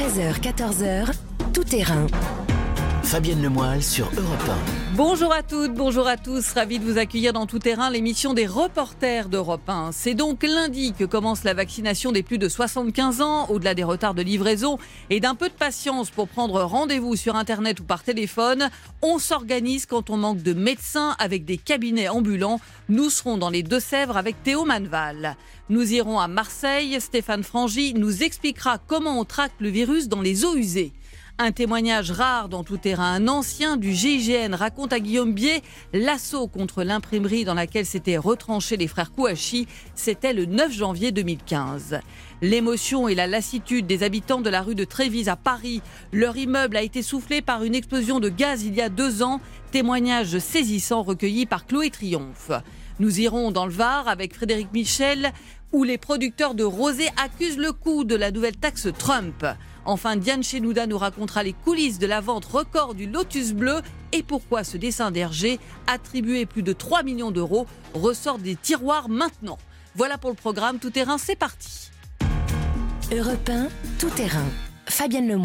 13h, 14h, tout terrain. Fabienne Lemoyle sur Europe Bonjour à toutes, bonjour à tous. Ravi de vous accueillir dans Tout Terrain, l'émission des reporters d'Europe 1. C'est donc lundi que commence la vaccination des plus de 75 ans, au-delà des retards de livraison et d'un peu de patience pour prendre rendez-vous sur Internet ou par téléphone. On s'organise quand on manque de médecins avec des cabinets ambulants. Nous serons dans les Deux-Sèvres avec Théo Manval. Nous irons à Marseille. Stéphane Frangy nous expliquera comment on traque le virus dans les eaux usées. Un témoignage rare dans tout terrain. Un ancien du GIGN raconte à Guillaume Bier l'assaut contre l'imprimerie dans laquelle s'étaient retranchés les frères Kouachi. C'était le 9 janvier 2015. L'émotion et la lassitude des habitants de la rue de Trévise à Paris. Leur immeuble a été soufflé par une explosion de gaz il y a deux ans. Témoignage saisissant recueilli par Chloé Triomphe. Nous irons dans le Var avec Frédéric Michel où les producteurs de rosé accusent le coût de la nouvelle taxe Trump. Enfin, Diane Chenouda nous racontera les coulisses de la vente record du Lotus Bleu et pourquoi ce dessin d'Hergé, attribué plus de 3 millions d'euros, ressort des tiroirs maintenant. Voilà pour le programme Tout Terrain, c'est parti. Europe 1, Tout Terrain. Fabienne.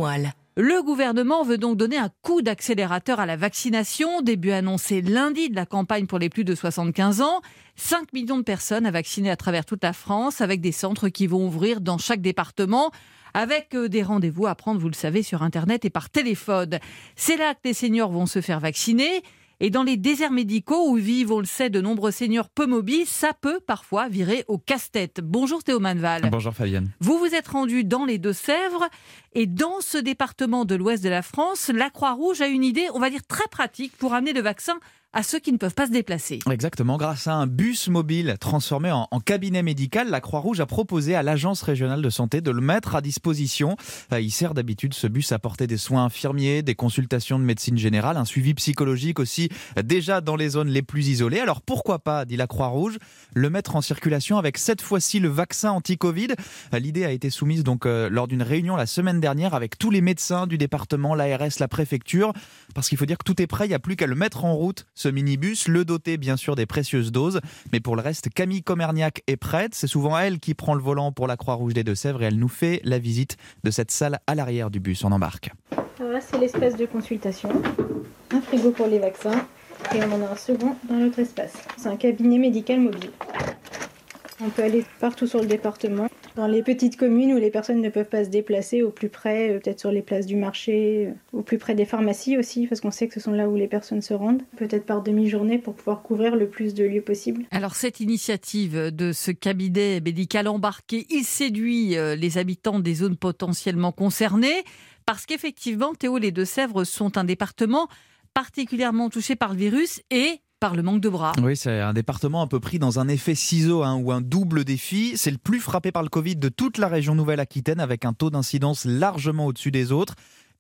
Le gouvernement veut donc donner un coup d'accélérateur à la vaccination. Début annoncé lundi de la campagne pour les plus de 75 ans. 5 millions de personnes à vacciner à travers toute la France avec des centres qui vont ouvrir dans chaque département avec euh, des rendez-vous à prendre, vous le savez, sur Internet et par téléphone. C'est là que les seniors vont se faire vacciner. Et dans les déserts médicaux où vivent, on le sait, de nombreux seniors peu mobiles, ça peut parfois virer au casse-tête. Bonjour Théo Manval. Bonjour Fabienne. Vous vous êtes rendu dans les Deux-Sèvres et dans ce département de l'ouest de la France, la Croix-Rouge a une idée, on va dire, très pratique pour amener le vaccin à ceux qui ne peuvent pas se déplacer. Exactement, grâce à un bus mobile transformé en, cabinet médical, la Croix-Rouge a proposé à l'Agence régionale de santé de le mettre à disposition. Euh, il sert d'habitude ce bus à porter des soins infirmiers, des consultations de médecine générale, un suivi psychologique aussi déjà dans les zones les plus isolées. Alors pourquoi pas, dit la Croix-Rouge, le mettre en circulation avec cette fois-ci le vaccin anti-Covid? Euh, l'idée a été soumise donc euh, lors d'une réunion la semaine dernière avec tous les médecins du département, l'ARS, la préfecture, parce qu'il faut dire que tout est prêt, il n'y a plus qu'à le mettre en route ce minibus, le doter bien sûr des précieuses doses. Mais pour le reste, Camille Comerniac est prête. C'est souvent elle qui prend le volant pour la Croix-Rouge des Deux-Sèvres et elle nous fait la visite de cette salle à l'arrière du bus. On embarque. C'est l'espace de consultation. Un frigo pour les vaccins et on en a un second dans l'autre espace. C'est un cabinet médical mobile. On peut aller partout sur le département dans les petites communes où les personnes ne peuvent pas se déplacer au plus près, euh, peut-être sur les places du marché, euh, au plus près des pharmacies aussi, parce qu'on sait que ce sont là où les personnes se rendent, peut-être par demi-journée pour pouvoir couvrir le plus de lieux possible. Alors cette initiative de ce cabinet médical embarqué, il séduit euh, les habitants des zones potentiellement concernées, parce qu'effectivement, Théo, les Deux-Sèvres sont un département particulièrement touché par le virus et par le manque de bras. Oui, c'est un département un peu pris dans un effet ciseau hein, ou un double défi. C'est le plus frappé par le Covid de toute la région Nouvelle-Aquitaine avec un taux d'incidence largement au-dessus des autres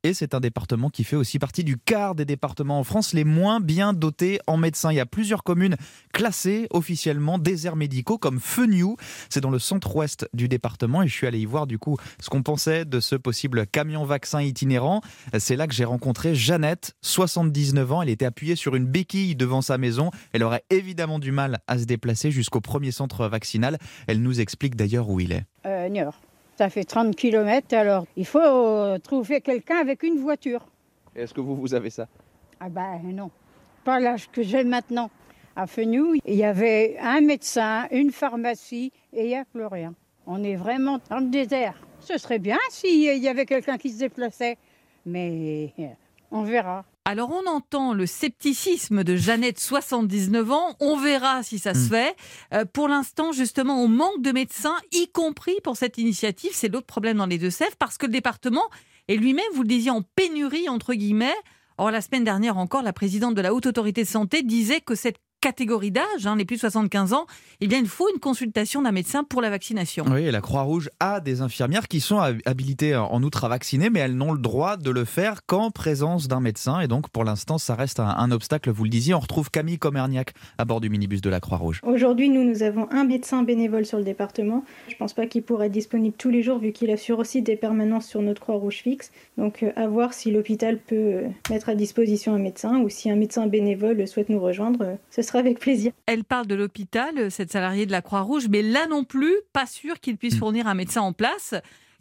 et c'est un département qui fait aussi partie du quart des départements en France les moins bien dotés en médecins. Il y a plusieurs communes classées officiellement déserts médicaux comme Feniou, c'est dans le centre-ouest du département et je suis allé y voir du coup ce qu'on pensait de ce possible camion vaccin itinérant. C'est là que j'ai rencontré Jeannette, 79 ans, elle était appuyée sur une béquille devant sa maison, elle aurait évidemment du mal à se déplacer jusqu'au premier centre vaccinal. Elle nous explique d'ailleurs où il est. Euh, ça fait 30 km, alors il faut euh, trouver quelqu'un avec une voiture. Est-ce que vous, vous avez ça? Ah ben non, pas l'âge que j'ai maintenant. À Fenou, il y avait un médecin, une pharmacie et il n'y a plus rien. On est vraiment dans le désert. Ce serait bien s'il y avait quelqu'un qui se déplaçait, mais on verra. Alors on entend le scepticisme de Jeannette, 79 ans. On verra si ça se hmm. fait. Euh, pour l'instant, justement, on manque de médecins, y compris pour cette initiative. C'est l'autre problème dans les Deux-Sèvres, parce que le département est lui-même, vous le disiez, en pénurie, entre guillemets. Or, la semaine dernière encore, la présidente de la Haute Autorité de Santé disait que cette catégorie d'âge, hein, les plus de 75 ans, eh bien, il faut une consultation d'un médecin pour la vaccination. Oui, et la Croix-Rouge a des infirmières qui sont habilitées en outre à vacciner, mais elles n'ont le droit de le faire qu'en présence d'un médecin. Et donc, pour l'instant, ça reste un, obstacle, vous le disiez. On retrouve Camille Comerniac à bord du minibus de la Croix-Rouge. Aujourd'hui, nous, nous avons un médecin bénévole sur le département. Je ne pense pas qu'il pourrait être disponible tous les jours, vu qu'il assure aussi des permanences sur notre Croix-Rouge fixe. Donc, euh, à voir si l'hôpital peut euh, mettre à disposition un médecin ou si un médecin bénévole souhaite nous rejoindre. Euh, ce sera avec plaisir. Elle parle de l'hôpital, cette salariée de la Croix-Rouge, mais là non plus, pas sûr qu'il puisse hmm. fournir un médecin en place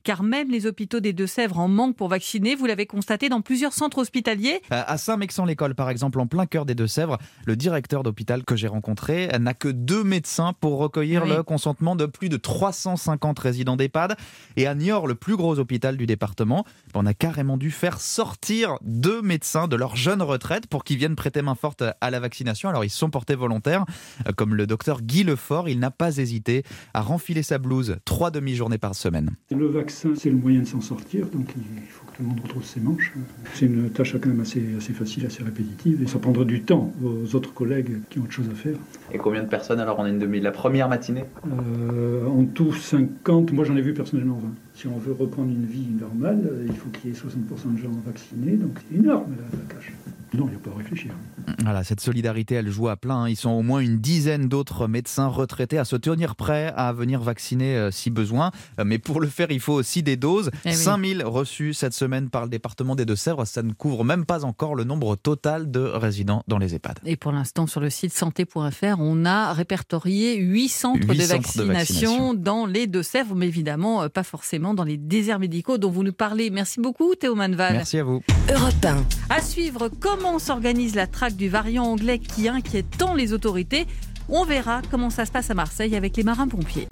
car même les hôpitaux des Deux-Sèvres en manquent pour vacciner. Vous l'avez constaté dans plusieurs centres hospitaliers. À Saint-Mexan-l'École, par exemple, en plein cœur des Deux-Sèvres, le directeur d'hôpital que j'ai rencontré n'a que deux médecins pour recueillir Oui. le consentement de plus de 350 résidents d'EHPAD. Et à Niort, le plus gros hôpital du département, on a carrément dû faire sortir deux médecins de leur jeune retraite pour qu'ils viennent prêter main forte à la vaccination. Alors ils se sont portés volontaires, Euh, comme le docteur Guy Lefort, il n'a pas hésité à renfiler sa blouse trois demi-journées par semaine. Le vaccin, c'est le moyen de s'en sortir, donc il faut que tout le monde retrouve ses manches. C'est une tâche quand même assez, assez facile, assez répétitive, et ça prendra du temps aux autres collègues qui ont autre chose à faire. Et combien de personnes alors on a une demi La première matinée? Euh, en tout, 50, moi j'en ai vu personnellement 20. Si on veut reprendre une vie normale, euh, il faut qu'il y ait 60% de gens vaccinés, donc c'est énorme la, la tâche. Non, il n'y a pas à réfléchir. Voilà, cette solidarité, elle joue à plein. Ils sont au moins une dizaine d'autres médecins retraités à se tenir prêts à venir vacciner euh, si besoin. Euh, Mais pour le faire, il faut aussi des doses. Eh oui. 5000 reçus cette semaine par le département des Deux-Sèvres. Ça ne couvre même pas encore le nombre total de résidents dans les EHPAD. Et pour l'instant, sur le site santé.fr, on a répertorié huit centres, Huit de, centres de vaccination dans les Deux-Sèvres, mais évidemment pas forcément dans les déserts médicaux dont vous nous parlez. Merci beaucoup, Théo Manval. Merci à vous. Europe 1. À suivre, comment s'organise la traque du variant anglais qui inquiète tant les autorités? On verra comment ça se passe à Marseille avec les marins-pompiers.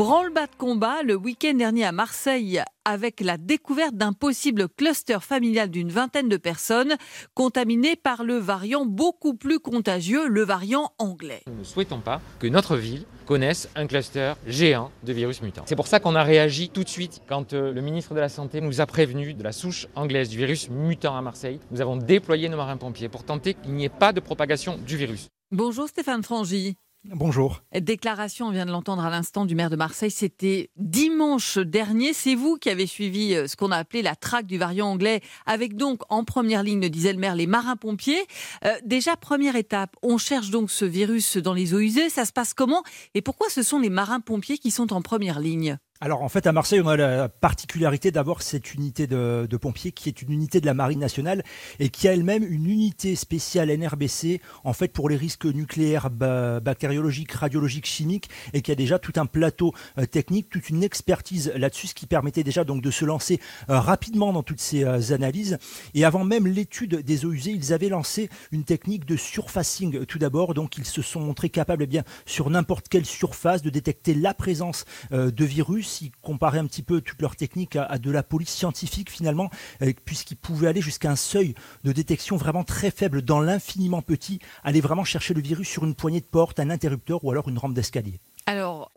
Branle-bas de combat le week-end dernier à Marseille avec la découverte d'un possible cluster familial d'une vingtaine de personnes contaminées par le variant beaucoup plus contagieux, le variant anglais. Nous ne souhaitons pas que notre ville connaisse un cluster géant de virus mutants. C'est pour ça qu'on a réagi tout de suite quand euh, le ministre de la Santé nous a prévenu de la souche anglaise du virus mutant à Marseille. Nous avons déployé nos marins-pompiers pour tenter qu'il n'y ait pas de propagation du virus. Bonjour Stéphane Frangy. Bonjour. Déclaration, on vient de l'entendre à l'instant du maire de Marseille, c'était dimanche dernier. C'est vous qui avez suivi euh, ce qu'on a appelé la traque du variant anglais, avec donc en première ligne, disait le maire, les marins-pompiers. Euh, déjà, première étape, on cherche donc ce virus dans les eaux usées. Ça se passe comment? Et pourquoi ce sont les marins-pompiers qui sont en première ligne? Alors en fait à Marseille on a la particularité d'avoir cette unité de, pompiers qui est une unité de la Marine nationale et qui a elle-même une unité spéciale NRBC en fait pour les risques nucléaires, ba- bactériologiques, radiologiques, chimiques et qui a déjà tout un plateau euh, technique, toute une expertise là-dessus ce qui permettait déjà donc de se lancer euh, rapidement dans toutes ces euh, analyses. Et avant même l'étude des eaux usées ils avaient lancé une technique de surfacing tout d'abord. Donc ils se sont montrés capables eh bien sur n'importe quelle surface de détecter la présence de virus ils comparaient un petit peu toute leur technique à, à de la police scientifique finalement, euh, puisqu'ils pouvaient aller jusqu'à un seuil de détection vraiment très faible dans l'infiniment petit, aller vraiment chercher le virus sur une poignée de porte, un interrupteur ou alors une rampe d'escalier.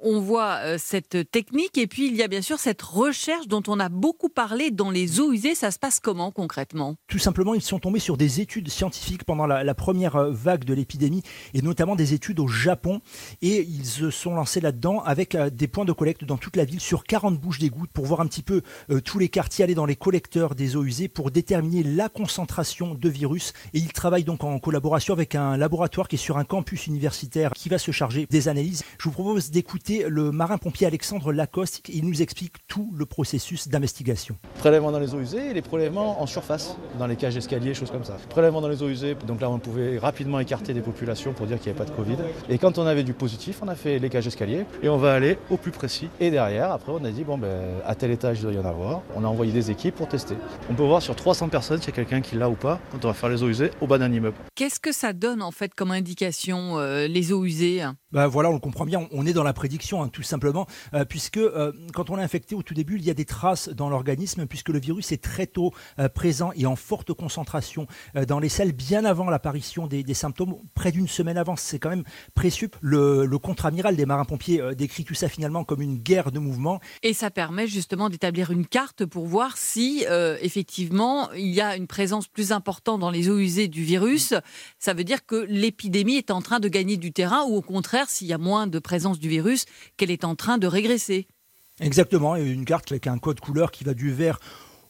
On voit euh, cette technique et puis il y a bien sûr cette recherche dont on a beaucoup parlé dans les eaux usées. Ça se passe comment concrètement? Tout simplement, ils sont tombés sur des études scientifiques pendant la, première euh, vague de l'épidémie et notamment des études au Japon. Et ils se sont lancés là-dedans avec euh, des points de collecte dans toute la ville sur 40 bouches d'égout pour voir un petit peu tous les quartiers aller dans les collecteurs des eaux usées pour déterminer la concentration de virus. Et ils travaillent donc en collaboration avec un laboratoire qui est sur un campus universitaire qui va se charger des analyses. Je vous propose d'écouter le marin-pompier Alexandre Lacoste. Il nous explique tout le processus d'investigation. Prélèvement dans les eaux usées et les prélèvements en surface, dans les cages d'escalier, choses comme ça. Prélèvement dans les eaux usées, donc là on pouvait rapidement écarter des populations pour dire qu'il n'y avait pas de Covid. Et quand on avait du positif, on a fait les cages d'escalier et on va aller au plus précis. Et derrière, après on a dit, bon ben à tel étage il doit y en avoir. On a envoyé des équipes pour tester. On peut voir sur 300 personnes s'il y a quelqu'un qui l'a ou pas quand on va faire les eaux usées au bas d'un immeuble. Qu'est-ce que ça donne en fait comme indication euh, les eaux usées Bah voilà, on le comprend bien, on est dans la prédiction hein, tout simplement, euh, puisque euh, quand on est infecté au tout début, il y a des traces dans l'organisme, puisque le virus est très tôt euh, présent et en forte concentration dans les selles bien avant l'apparition des, symptômes, près d'une semaine avant. C'est quand même précieux. Le, le contre-amiral des marins-pompiers décrit tout ça finalement comme une guerre de mouvement. Et ça permet justement d'établir une carte pour voir si effectivement il y a une présence plus importante dans les eaux usées du virus. Ça veut dire que l'épidémie est en train de gagner du terrain ou au contraire, s'il y a moins de présence du virus, qu'elle est en train de régresser. Exactement, et une carte avec un code couleur qui va du vert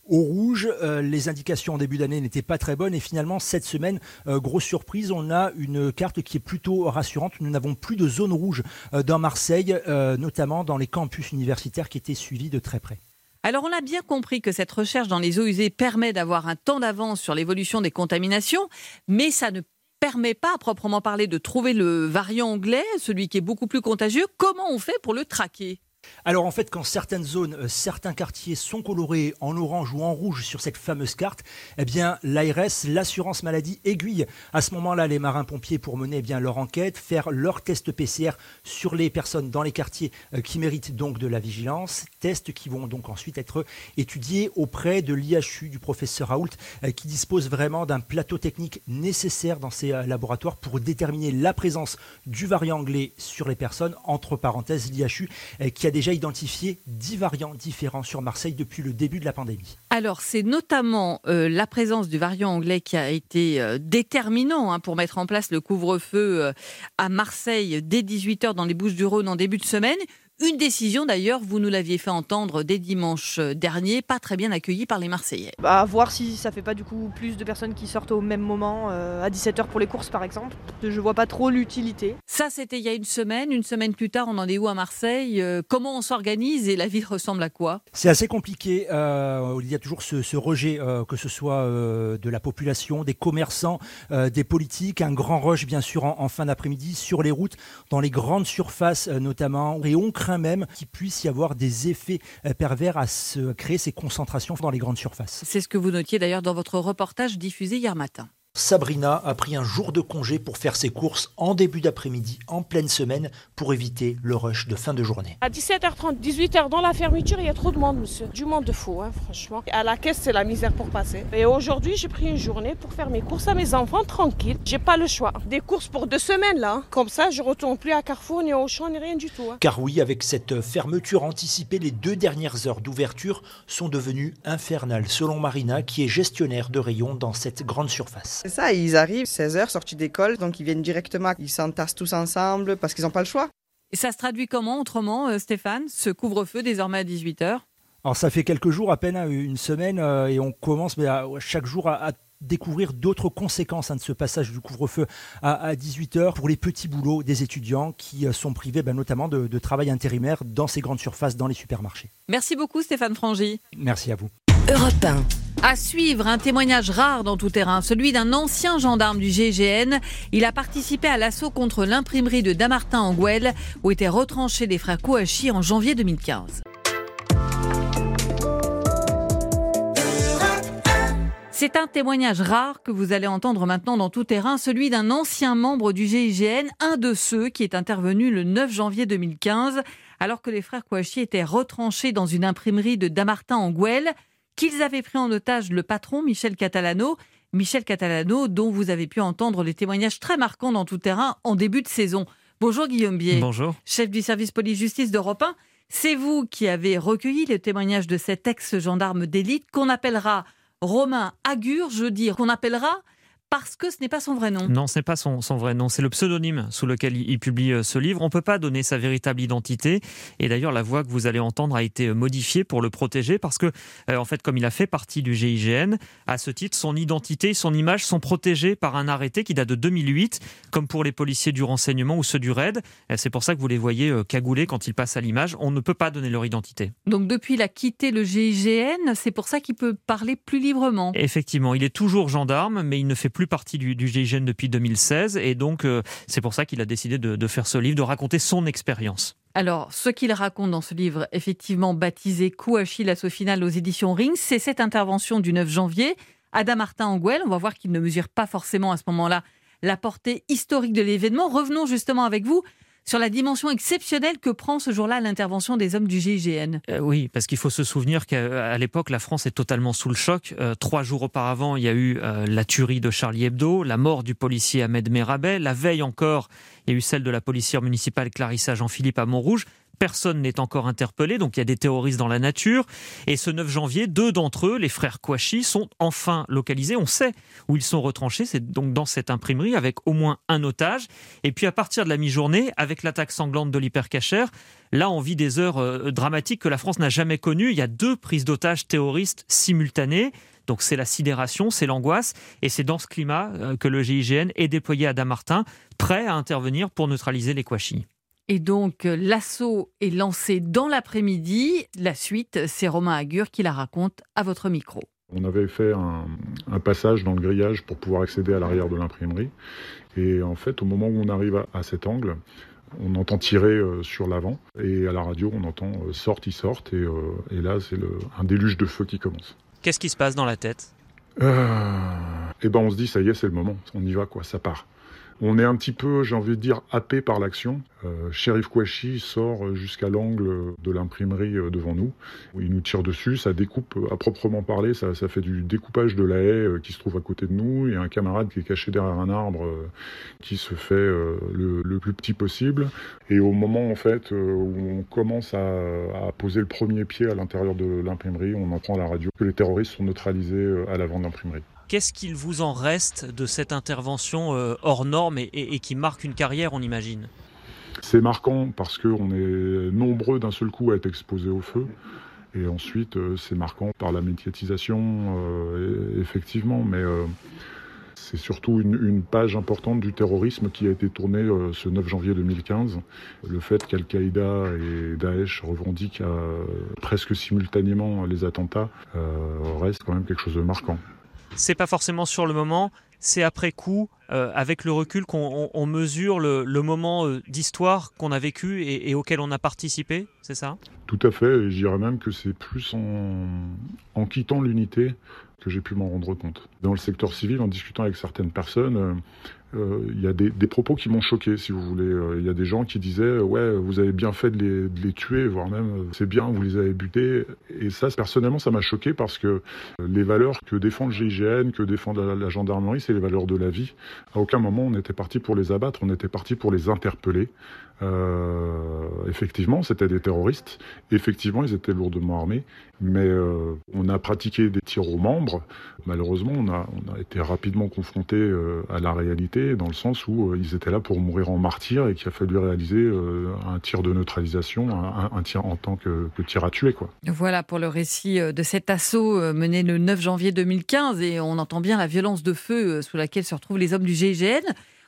au rouge. Euh, les indications en début d'année n'étaient pas très bonnes et finalement cette semaine, euh, grosse surprise, on a une carte qui est plutôt rassurante. Nous n'avons plus de zone rouge euh, dans Marseille, notamment dans les campus universitaires qui étaient suivis de très près. Alors on a bien compris que cette recherche dans les eaux usées permet d'avoir un temps d'avance sur l'évolution des contaminations, mais ça ne permet pas à proprement parler de trouver le variant anglais, celui qui est beaucoup plus contagieux. Comment on fait pour le traquer? Alors en fait, quand certaines zones, euh, certains quartiers sont colorés en orange ou en rouge sur cette fameuse carte, eh bien l'ARS, l'assurance maladie aiguille. À ce moment-là les marins-pompiers pour mener eh bien leur enquête, faire leur test PCR sur les personnes dans les quartiers euh, qui méritent donc de la vigilance, tests qui vont donc ensuite être étudiés auprès de l'IHU du professeur Raoult euh, qui dispose vraiment d'un plateau technique nécessaire dans ces laboratoires pour déterminer la présence du variant anglais sur les personnes, entre parenthèses l'IHU qui a déjà identifié 10 variants différents sur Marseille depuis le début de la pandémie. Alors, c'est notamment euh, la présence du variant anglais qui a été euh, déterminant hein, pour mettre en place le couvre-feu euh, à Marseille dès 18h dans les Bouches du Rhône en début de semaine. Une décision d'ailleurs, vous nous l'aviez fait entendre dès dimanche dernier, pas très bien accueillie par les Marseillais. Bah, à voir si ça fait pas du coup plus de personnes qui sortent au même moment, euh, à 17h pour les courses par exemple. Je vois pas trop l'utilité. Ça c'était il y a une semaine, une semaine plus tard on en est où à Marseille euh, Comment on s'organise et la ville ressemble à quoi? C'est assez compliqué, euh, il y a toujours ce, rejet, que ce soit de la population, des commerçants, des politiques, un grand rush bien sûr en, en fin d'après-midi sur les routes, dans les grandes surfaces notamment, et on même qu'il puisse y avoir des effets euh, pervers à se créer ces concentrations dans les grandes surfaces. C'est ce que vous notiez d'ailleurs dans votre reportage diffusé hier matin. Sabrina a pris un jour de congé pour faire ses courses en début d'après-midi, en pleine semaine, pour éviter le rush de fin de journée. À 17h30, 18h dans la fermeture, il y a trop de monde, monsieur. Du monde de fou, hein, franchement. À la caisse, c'est la misère pour passer. Et aujourd'hui, j'ai pris une journée pour faire mes courses à mes enfants tranquille. J'ai pas le choix. Des courses pour deux semaines, là. Hein. Comme ça, je retourne plus à Carrefour, ni au champ, ni rien du tout. Hein. Car oui, avec cette fermeture anticipée, les deux dernières heures d'ouverture sont devenues infernales, selon Marina, qui est gestionnaire de rayons dans cette grande surface. C'est ça, ils arrivent 16h, sortis d'école, donc ils viennent directement, ils s'entassent tous ensemble parce qu'ils n'ont pas le choix. Et ça se traduit comment autrement, euh, Stéphane, ce couvre-feu désormais à 18h alors ça fait quelques jours, à peine hein, une semaine, euh, et on commence mais chaque jour à, découvrir d'autres conséquences hein, de ce passage du couvre-feu à, 18h pour les petits boulots des étudiants qui euh, sont privés ben, notamment de, de, travail intérimaire dans ces grandes surfaces, dans les supermarchés. Merci beaucoup Stéphane Frangy. Merci à vous. Europe À suivre, un témoignage rare dans tout terrain, celui d'un ancien gendarme du GGN. Il a participé à l'assaut contre l'imprimerie de Damartin en Gouel, où étaient retranchés les frères Kouachi en janvier 2015. C'est un témoignage rare que vous allez entendre maintenant dans tout terrain, celui d'un ancien membre du GIGN, un de ceux qui est intervenu le 9 janvier 2015, alors que les frères Kouachi étaient retranchés dans une imprimerie de Damartin en Gouel qu'ils avaient pris en otage le patron Michel Catalano. Michel Catalano, dont vous avez pu entendre les témoignages très marquants dans tout terrain en début de saison. Bonjour Guillaume Bier. Bonjour. Chef du service police-justice d'Europe 1. C'est vous qui avez recueilli le témoignage de cet ex-gendarme d'élite qu'on appellera Romain Agur, je veux dire, qu'on appellera parce que ce n'est pas son vrai nom. Non, ce n'est pas son, vrai nom. C'est le pseudonyme sous lequel il, publie euh, ce livre. On ne peut pas donner sa véritable identité. Et d'ailleurs, la voix que vous allez entendre a été euh, modifiée pour le protéger parce que, euh, en fait, comme il a fait partie du GIGN, à ce titre, son identité et son image sont protégées par un arrêté qui date de 2008, comme pour les policiers du renseignement ou ceux du RAID. C'est pour ça que vous les voyez cagoulés quand ils passent à l'image. On ne peut pas donner leur identité. Donc, depuis il a quitté le GIGN, c'est pour ça qu'il peut parler plus librement. Effectivement, il est toujours gendarme, mais il ne fait plus partie du, du GIGN depuis 2016 et donc euh, c'est pour ça qu'il a décidé de, faire ce livre, de raconter son expérience. Alors, ce qu'il raconte dans ce livre, effectivement baptisé Kouachi, l'assaut final aux éditions Rings, c'est cette intervention du 9 janvier. Adam Martin Anguel, on va voir qu'il ne mesure pas forcément à ce moment-là la portée historique de l'événement. Revenons justement avec vous sur la dimension exceptionnelle que prend ce jour-là l'intervention des hommes du GIGN. Euh, oui, parce qu'il faut se souvenir qu'à l'époque, la France est totalement sous le choc. Euh, trois jours auparavant, il y a eu euh, la tuerie de Charlie Hebdo, la mort du policier Ahmed Merabet. La veille encore, il y a eu celle de la policière municipale Clarissa Jean-Philippe à Montrouge. Personne n'est encore interpellé, donc il y a des terroristes dans la nature. Et ce 9 janvier, deux d'entre eux, les frères Kouachi, sont enfin localisés. On sait où ils sont retranchés, c'est donc dans cette imprimerie avec au moins un otage. Et puis à partir de la mi-journée, avec l'attaque sanglante de l'hypercachère, là on vit des heures euh, dramatiques que la France n'a jamais connues. Il y a deux prises d'otages terroristes simultanées. Donc c'est la sidération, c'est l'angoisse, et c'est dans ce climat euh, que le GIGN est déployé à Damartin, prêt à intervenir pour neutraliser les Kouachi. Et donc, euh, l'assaut est lancé dans l'après-midi. La suite, c'est Romain Agur qui la raconte à votre micro. On avait fait un, un, passage dans le grillage pour pouvoir accéder à l'arrière de l'imprimerie. Et en fait, au moment où on arrive à, à cet angle, on entend tirer euh, sur l'avant et à la radio on entend euh, sortent, ils sortent et, euh, et là c'est un déluge de feu qui commence. Qu'est-ce qui se passe dans la tête? Et ben on se dit ça y est c'est le moment, on y va quoi, ça part. On est un petit peu, j'ai envie de dire, happé par l'action. Euh, Sheriff Kouachi sort jusqu'à l'angle de l'imprimerie euh, devant nous. Il nous tire dessus, ça découpe à proprement parler, ça, fait du découpage de la haie euh, qui se trouve à côté de nous. Il y a un camarade qui est caché derrière un arbre euh, qui se fait euh, le, plus petit possible. Et au moment où on commence à, à poser le premier pied à l'intérieur de l'imprimerie, on entend à la radio que les terroristes sont neutralisés à l'avant de l'imprimerie. Qu'est-ce qu'il vous en reste de cette intervention euh, hors norme et, qui marque une carrière, on imagine? C'est marquant parce qu'on est nombreux d'un seul coup à être exposés au feu. Et ensuite, euh, c'est marquant par la médiatisation, euh, effectivement, mais c'est surtout une, page importante du terrorisme qui a été tournée ce 9 janvier 2015. Le fait qu'Al-Qaïda et Daesh revendiquent presque simultanément les attentats reste quand même quelque chose de marquant c'est pas forcément sur le moment, c'est après coup, euh, avec le recul, qu'on on, on mesure le, moment euh, d'histoire qu'on a vécu et, auquel on a participé, c'est ça? Tout à fait, je dirais même que c'est plus en, en quittant l'unité que j'ai pu m'en rendre compte. Dans le secteur civil, en discutant avec certaines personnes, euh, il euh, y a des, propos qui m'ont choqué, si vous voulez. Il euh, y a des gens qui disaient ouais, vous avez bien fait de les, de les tuer, voire même c'est bien, vous les avez butés. Et ça, personnellement, ça m'a choqué parce que les valeurs que défend le GIGN, que défend la, gendarmerie, c'est les valeurs de la vie. À aucun moment on était parti pour les abattre, on était parti pour les interpeller. Euh, effectivement, c'était des terroristes. Effectivement, ils étaient lourdement armés. Mais euh, on a pratiqué des tirs aux membres. Malheureusement, on a, on a été rapidement confronté euh, à la réalité, dans le sens où euh, ils étaient là pour mourir en martyr et qu'il a fallu réaliser euh, un tir de neutralisation, un, tir en tant que, que, tir à tuer. Quoi. Voilà pour le récit de cet assaut mené le 9 janvier 2015. Et on entend bien la violence de feu sous laquelle se retrouvent les hommes du GIGN.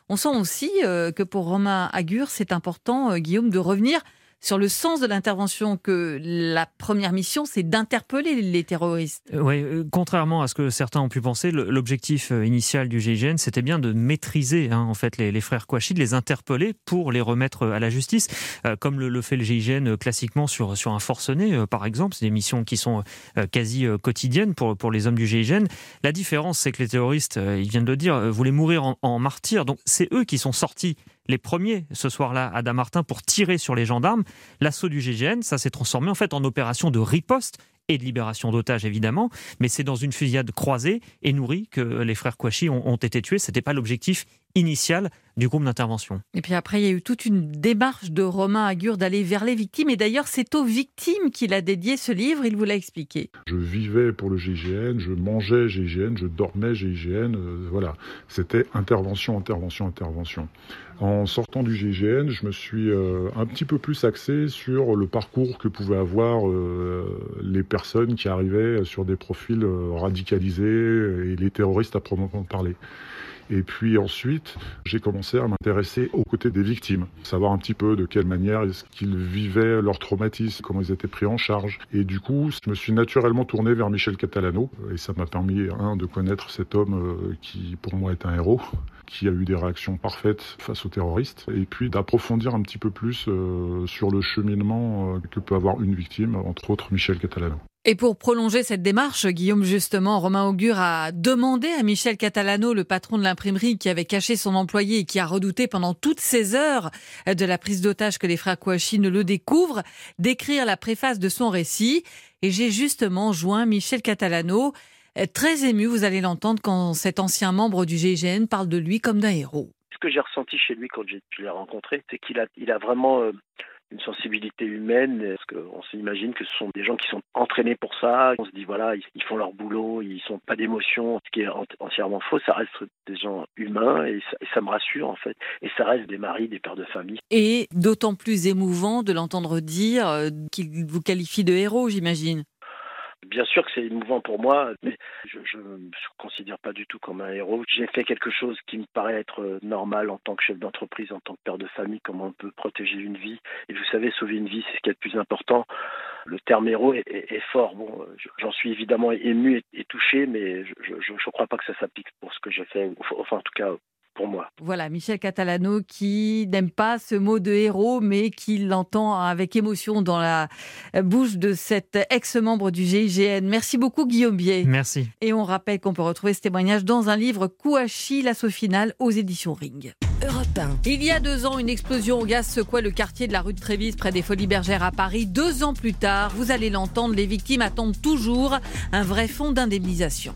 On sent aussi euh, que pour Romain Agur, c'est important, euh, Guillaume, de revenir sur le sens de l'intervention, que la première mission, c'est d'interpeller les terroristes. Oui, euh, contrairement à ce que certains ont pu penser, l'objectif euh, initial du GIGN, c'était bien de maîtriser hein, en fait les, frères Kouachi, de les interpeller pour les remettre à la justice, euh, comme le, le, fait le GIGN euh, classiquement sur, sur un forcené, euh, par exemple. C'est des missions qui sont euh, quasi quotidiennes pour, pour les hommes du GIGN. La différence, c'est que les terroristes, ils viennent de le dire, voulaient mourir en, en martyrs. Donc c'est eux qui sont sortis les premiers ce soir-là à Damartin pour tirer sur les gendarmes. L'assaut du GGN, ça s'est transformé en fait en opération de riposte et de libération d'otages évidemment, mais c'est dans une fusillade croisée et nourrie que les frères Kouachi ont, ont été tués. C'était pas l'objectif initial du groupe d'intervention. Et puis après, il y a eu toute une démarche de Romain Agur d'aller vers les victimes. Et d'ailleurs, c'est aux victimes qu'il a dédié ce livre, il vous l'a expliqué. Je vivais pour le GIGN, je mangeais GIGN, je dormais GIGN. Euh, voilà, c'était intervention, intervention, intervention. En sortant du GIGN, je me suis euh, un petit peu plus axé sur le parcours que pouvaient avoir euh, les personnes qui arrivaient sur des profils euh, radicalisés et les terroristes à proprement parler. Et puis ensuite, j'ai commencé à m'intéresser aux côtés des victimes, savoir un petit peu de quelle manière est-ce qu'ils vivaient leur traumatisme, comment ils étaient pris en charge. Et du coup, je me suis naturellement tourné vers Michel Catalano, et ça m'a permis, un, de connaître cet homme euh, qui, pour moi, est un héros qui a eu des réactions parfaites face aux terroristes, et puis d'approfondir un petit peu plus euh, sur le cheminement euh, que peut avoir une victime, entre autres Michel Catalano. Et pour prolonger cette démarche, Guillaume, justement, Romain Augure a demandé à Michel Catalano, le patron de l'imprimerie qui avait caché son employé et qui a redouté pendant toutes ces heures de la prise d'otage que les Kouachi ne le découvrent, d'écrire la préface de son récit. Et j'ai justement joint Michel Catalano, très ému, vous allez l'entendre, quand cet ancien membre du GIGN parle de lui comme d'un héros. Ce que j'ai ressenti chez lui quand je l'ai rencontré, c'est qu'il a, il a vraiment... Euh une sensibilité humaine, parce qu'on s'imagine que ce sont des gens qui sont entraînés pour ça. On se dit, voilà, ils font leur boulot, ils sont pas d'émotion, ce qui est entièrement faux. Ça reste des gens humains et ça, me rassure, en fait. Et ça reste des maris, des pères de famille. Et d'autant plus émouvant de l'entendre dire euh, qu'il vous qualifie de héros, j'imagine. Bien sûr que c'est émouvant pour moi, mais je ne me considère pas du tout comme un héros. J'ai fait quelque chose qui me paraît être normal en tant que chef d'entreprise, en tant que père de famille, comment on peut protéger une vie. Et vous savez, sauver une vie, c'est ce qui est le plus important. le terme héros est, est, fort. Bon, j'en suis évidemment ému et, et touché, mais je ne crois pas que ça s'applique pour ce que j'ai fait, enfin en tout cas pour moi. Voilà, Michel Catalano qui n'aime pas ce mot de héros, mais qui l'entend avec émotion dans la bouche de cet ex-membre du GIGN. Merci beaucoup Guillaume Bier. Merci. Et on rappelle qu'on peut retrouver ce témoignage dans un livre Kouachi, l'assaut final aux éditions Ring. Europe 1. Il y a deux ans, une explosion au gaz secouait le quartier de la rue de Trévise près des Folies Bergères à Paris. Deux ans plus tard, vous allez l'entendre, les victimes attendent toujours un vrai fonds d'indemnisation.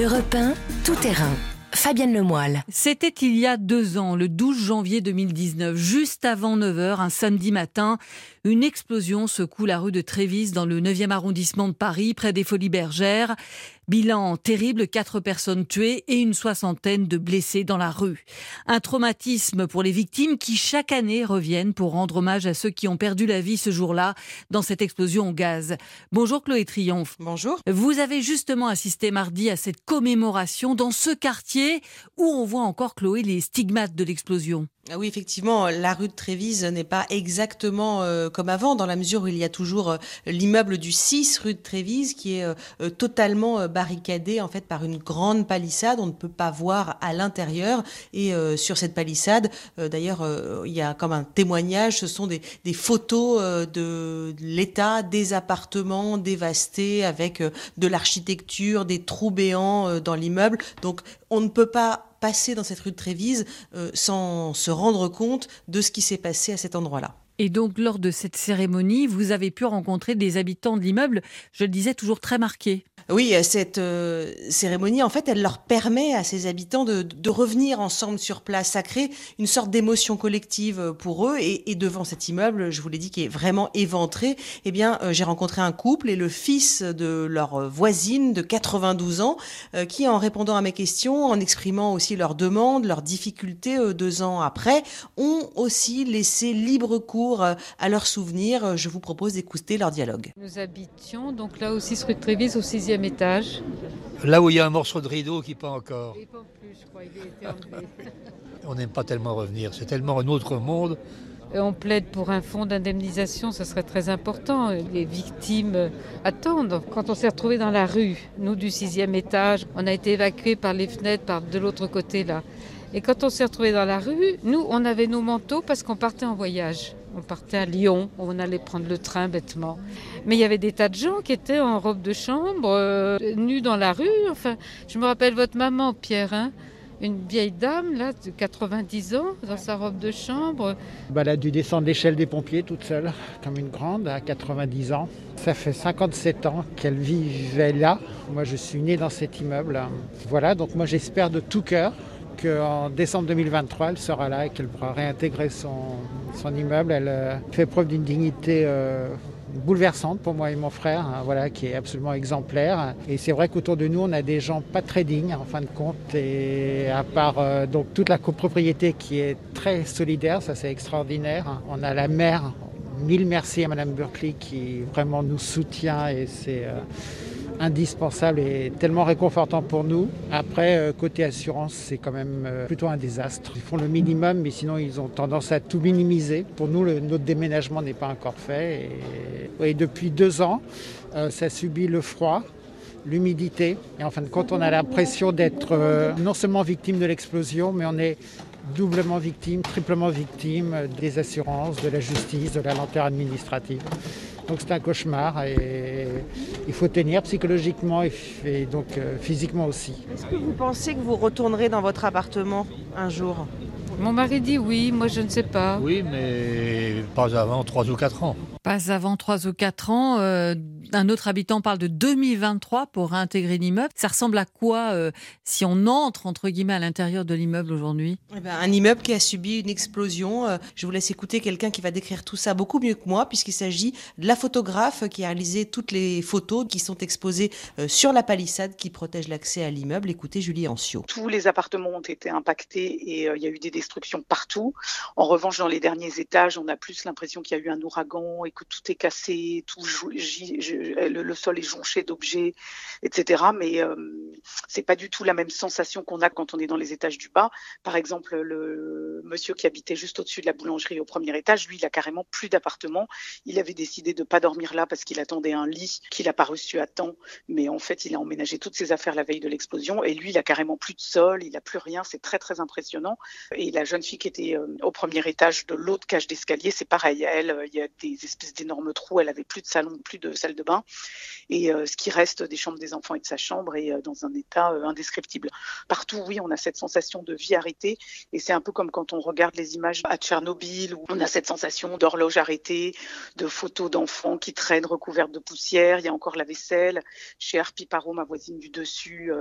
Europe 1, tout terrain. Fabienne Lemoyle. C'était il y a deux ans, le 12 janvier 2019, juste avant 9h, un samedi matin. Une explosion secoue la rue de Trévise dans le 9e arrondissement de Paris, près des Folies Bergères. Bilan terrible, quatre personnes tuées et une soixantaine de blessés dans la rue. Un traumatisme pour les victimes qui chaque année reviennent pour rendre hommage à ceux qui ont perdu la vie ce jour-là dans cette explosion au gaz. Bonjour Chloé Triomphe. Bonjour. Vous avez justement assisté mardi à cette commémoration dans ce quartier où on voit encore Chloé les stigmates de l'explosion. Ah oui, effectivement, la rue de Trévise n'est pas exactement euh, comme avant, dans la mesure où il y a toujours euh, l'immeuble du 6 rue de Trévise qui est euh, totalement barricadé en fait par une grande palissade. On ne peut pas voir à l'intérieur. Et sur cette palissade, d'ailleurs, il y a comme un témoignage. Ce sont des, des photos de l'état des appartements dévastés avec de l'architecture, des trous béants dans l'immeuble. Donc, on ne peut pas passer dans cette rue de Trévise euh, sans se rendre compte de ce qui s'est passé à cet endroit-là. Et donc, lors de cette cérémonie, vous avez pu rencontrer des habitants de l'immeuble, je le disais, toujours très marqués. Oui, euh, cette euh, cérémonie, en fait, elle leur permet à ces habitants de, revenir ensemble sur place. Ça crée une sorte d'émotion collective pour eux. Et, devant cet immeuble, je vous l'ai dit, qui est vraiment éventré, eh bien, euh, j'ai rencontré un couple et le fils de leur voisine de 92 ans, euh, qui, en répondant à mes questions, en exprimant aussi leurs demandes, leurs difficultés deux ans après, ont aussi laissé libre cours à leurs souvenirs. Je vous propose d'écouter leur dialogue. Nous habitions donc là aussi rue de Trévise au sixième étage. Là où il y a un morceau de rideau qui pend encore. Il pend plus, je crois, il a été enlevé. On n'aime pas tellement revenir, c'est tellement un autre monde. Et on plaide pour un fonds d'indemnisation, ce serait très important. Les victimes attendent. Quand on s'est retrouvé dans la rue, nous du sixième étage, on a été évacués par les fenêtres, par de l'autre côté là. Et quand on s'est retrouvé dans la rue, nous, on avait nos manteaux parce qu'on partait en voyage. On partait à Lyon, on allait prendre le train bêtement. Mais il y avait des tas de gens qui étaient en robe de chambre, euh, nus dans la rue. Enfin, je me rappelle votre maman, Pierre, hein une vieille dame là de 90 ans dans sa robe de chambre. Bah, elle a dû descendre l'échelle des pompiers toute seule, comme une grande, à 90 ans. Ça fait 57 ans qu'elle vivait là. Moi, je suis né dans cet immeuble. Voilà, donc moi, j'espère de tout cœur qu'en décembre 2023, elle sera là et qu'elle pourra réintégrer son, immeuble. Elle euh, fait preuve d'une dignité euh, bouleversante pour moi et mon frère, hein, voilà, qui est absolument exemplaire. Et c'est vrai qu'autour de nous, on a des gens pas très dignes, en fin de compte. Et à part euh, donc toute la copropriété qui est très solidaire, ça c'est extraordinaire. On a la mère. Mille merci à Madame Berkeley qui vraiment nous soutient et c'est euh, indispensable et tellement réconfortant pour nous. Après, euh, côté assurance, c'est quand même euh, plutôt un désastre. Ils font le minimum, mais sinon ils ont tendance à tout minimiser. Pour nous, notre déménagement n'est pas encore fait. Et, depuis deux ans, euh, ça subit le froid, l'humidité. Et en fin de compte, on a l'impression d'être non seulement victime de l'explosion, mais on est doublement victime, triplement victime des assurances, de la justice, de la lenteur administrative. Donc c'est un cauchemar et il faut tenir psychologiquement et, donc euh, physiquement aussi. Est-ce que vous pensez que vous retournerez dans votre appartement un jour? Mon mari dit oui, moi je ne sais pas. Oui, mais pas avant 3 ou 4 ans. Pas avant 3 ou 4 ans. Euh, un autre habitant parle de 2023 pour réintégrer l'immeuble. Ça ressemble à quoi euh, si on entre, entre guillemets, à l'intérieur de l'immeuble aujourd'hui? Eh ben, Un immeuble qui a subi une explosion. Euh, je vous laisse écouter quelqu'un qui va décrire tout ça beaucoup mieux que moi, puisqu'il s'agit de la photographe qui a réalisé toutes les photos qui sont exposées euh, sur la palissade qui protège l'accès à l'immeuble. Écoutez Julie Ancio. Tous les appartements ont été impactés et euh, il y a eu des destructions partout. En revanche, dans les derniers étages, on a plus l'impression qu'il y a eu un ouragan que tout est cassé, tout le, sol est jonché d'objets, etc. Mais euh, c'est pas du tout la même sensation qu'on a quand on est dans les étages du bas. Par exemple, le monsieur qui habitait juste au-dessus de la boulangerie au premier étage, lui, il a carrément plus d'appartement. Il avait décidé de pas dormir là parce qu'il attendait un lit qu'il n'a pas reçu à temps. Mais en fait, il a emménagé toutes ses affaires la veille de l'explosion et lui, il a carrément plus de sol, il a plus rien. C'est très très impressionnant. Et la jeune fille qui était euh, au premier étage de l'autre cage d'escalier, c'est pareil. Elle, euh, il y a des d'énormes trous. Elle avait plus de salon, plus de salle de bain. Et euh, ce qui reste des chambres des enfants et de sa chambre est dans un état indescriptible. Partout, oui, on a cette sensation de vie arrêtée. Et c'est un peu comme quand on regarde les images à Tchernobyl, où on a cette sensation d'horloge arrêtée, de photos d'enfants qui traînent recouvertes de poussière. Il y a encore la vaisselle. Chez Harpy Paro, ma voisine du dessus,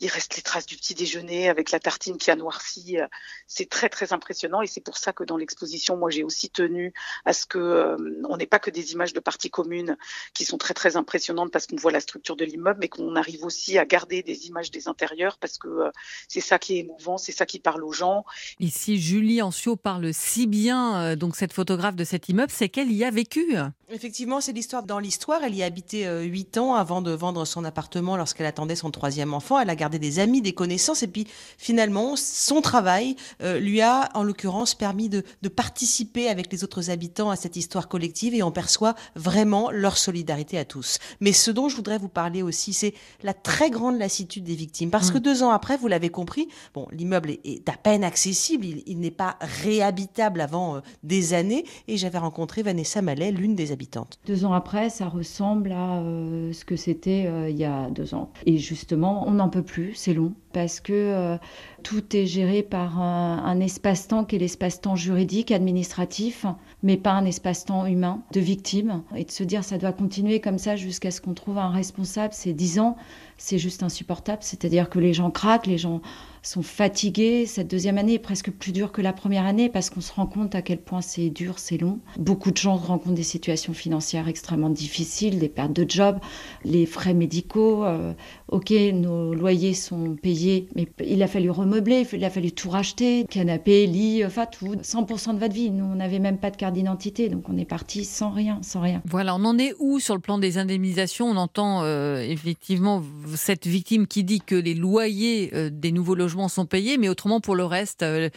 il reste les traces du petit déjeuner avec la tartine qui a noirci. C'est très, très impressionnant. Et c'est pour ça que dans l'exposition, moi, j'ai aussi tenu à ce que euh, n'ait pas que des images de parties communes qui sont très, très impressionnantes parce qu'on voit la structure de l'immeuble, mais qu'on arrive aussi à garder des images des intérieurs parce que euh, c'est ça qui est émouvant, c'est ça qui parle aux gens. Ici, Julie Ancio parle si bien, euh, donc cette photographe de cet immeuble, c'est qu'elle y a vécu. Effectivement, c'est l'histoire dans l'histoire. Elle y a habité huit ans avant de vendre son appartement lorsqu'elle attendait son troisième enfant. Elle a gardé des amis, des connaissances, et puis finalement, son travail lui a, en l'occurrence, permis de, de, participer avec les autres habitants à cette histoire collective et on perçoit vraiment leur solidarité à tous. Mais ce dont je voudrais vous parler aussi, c'est la très grande lassitude des victimes. Parce que mm. deux ans après, vous l'avez compris, bon, l'immeuble est, à peine accessible, il, n'est pas réhabitable avant euh, des années et j'avais rencontré Vanessa Mallet, l'une des habitantes. Deux ans après, ça ressemble à euh, ce que c'était euh, il y a deux ans. Et justement, on n'en peut plus, c'est long parce que euh, tout est géré par un, espace-temps qui est l'espace-temps juridique, administratif, mais pas un espace-temps humain de victime. Et de se dire ça doit continuer comme ça jusqu'à ce qu'on trouve un responsable, c'est dix ans, c'est juste insupportable. C'est-à-dire que les gens craquent, les gens sont fatigués. Cette deuxième année est presque plus dure que la première année parce qu'on se rend compte à quel point c'est dur, c'est long. Beaucoup de gens rencontrent des situations financières extrêmement difficiles, des pertes de job, les frais médicaux. Euh, ok, nos loyers sont payés, mais il a fallu remeubler, il a fallu tout racheter, canapé, lit, enfin tout, 100% de votre vie. Nous, on n'avait même pas de carte d'identité, donc on est parti sans rien, sans rien. Voilà, on en est où sur le plan des indemnisations? On entend euh, effectivement cette victime qui dit que les loyers euh, des nouveaux logements sont payés, mais autrement pour le reste, euh,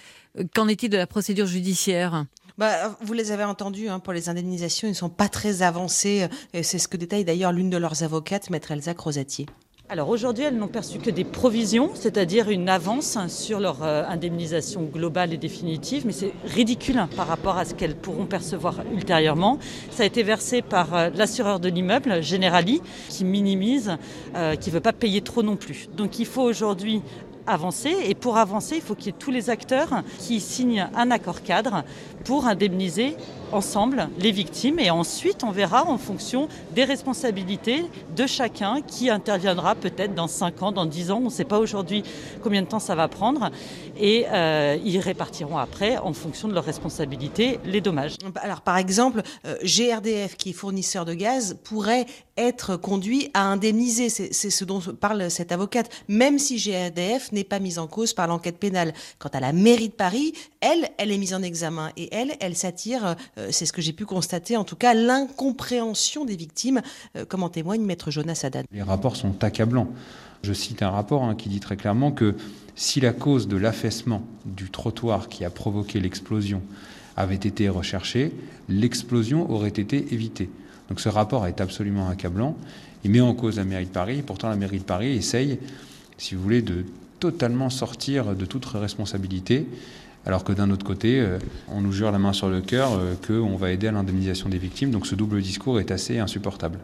qu'en est-il de la procédure judiciaire? Bah, vous les avez entendus, hein, pour les indemnisations, ils ne sont pas très avancés. C'est ce que détaille d'ailleurs l'une de leurs avocates, maître Elsa Crozatier. Alors aujourd'hui, elles n'ont perçu que des provisions, c'est-à-dire une avance sur leur euh, indemnisation globale et définitive, mais c'est ridicule par rapport à ce qu'elles pourront percevoir ultérieurement. Ça a été versé par euh, l'assureur de l'immeuble, Generali, qui minimise, qui ne veut pas payer trop non plus. Donc il faut aujourd'hui avancer. Et pour avancer, il faut qu'il y ait tous les acteurs qui signent un accord cadre pour indemniser ensemble les victimes. Et ensuite on verra en fonction des responsabilités de chacun qui interviendra peut-être dans 5 ans, dans 10 ans, on ne sait pas aujourd'hui combien de temps ça va prendre. Et euh, ils répartiront après en fonction de leurs responsabilités les dommages. Alors par exemple, euh, GRDF qui est fournisseur de gaz pourrait être conduit à indemniser, c'est ce dont parle cette avocate, même si GRDF n'est pas mise en cause par l'enquête pénale. Quant à la mairie de Paris, elle, elle est mise en examen. Et elle, elle s'attire euh, c'est ce que j'ai pu constater, en tout cas, l'incompréhension des victimes, euh, comme en témoigne Maître Jonas Haddad. Les rapports sont accablants. Je cite un rapport hein, qui dit très clairement que si la cause de l'affaissement du trottoir qui a provoqué l'explosion avait été recherchée, l'explosion aurait été évitée. Donc ce rapport est absolument accablant. Il met en cause la mairie de Paris. Pourtant, la mairie de Paris essaye, si vous voulez, de totalement sortir de toute responsabilité alors que d'un autre côté, euh, on nous jure la main sur le cœur euh, qu'on va aider à l'indemnisation des victimes. Donc ce double discours est assez insupportable.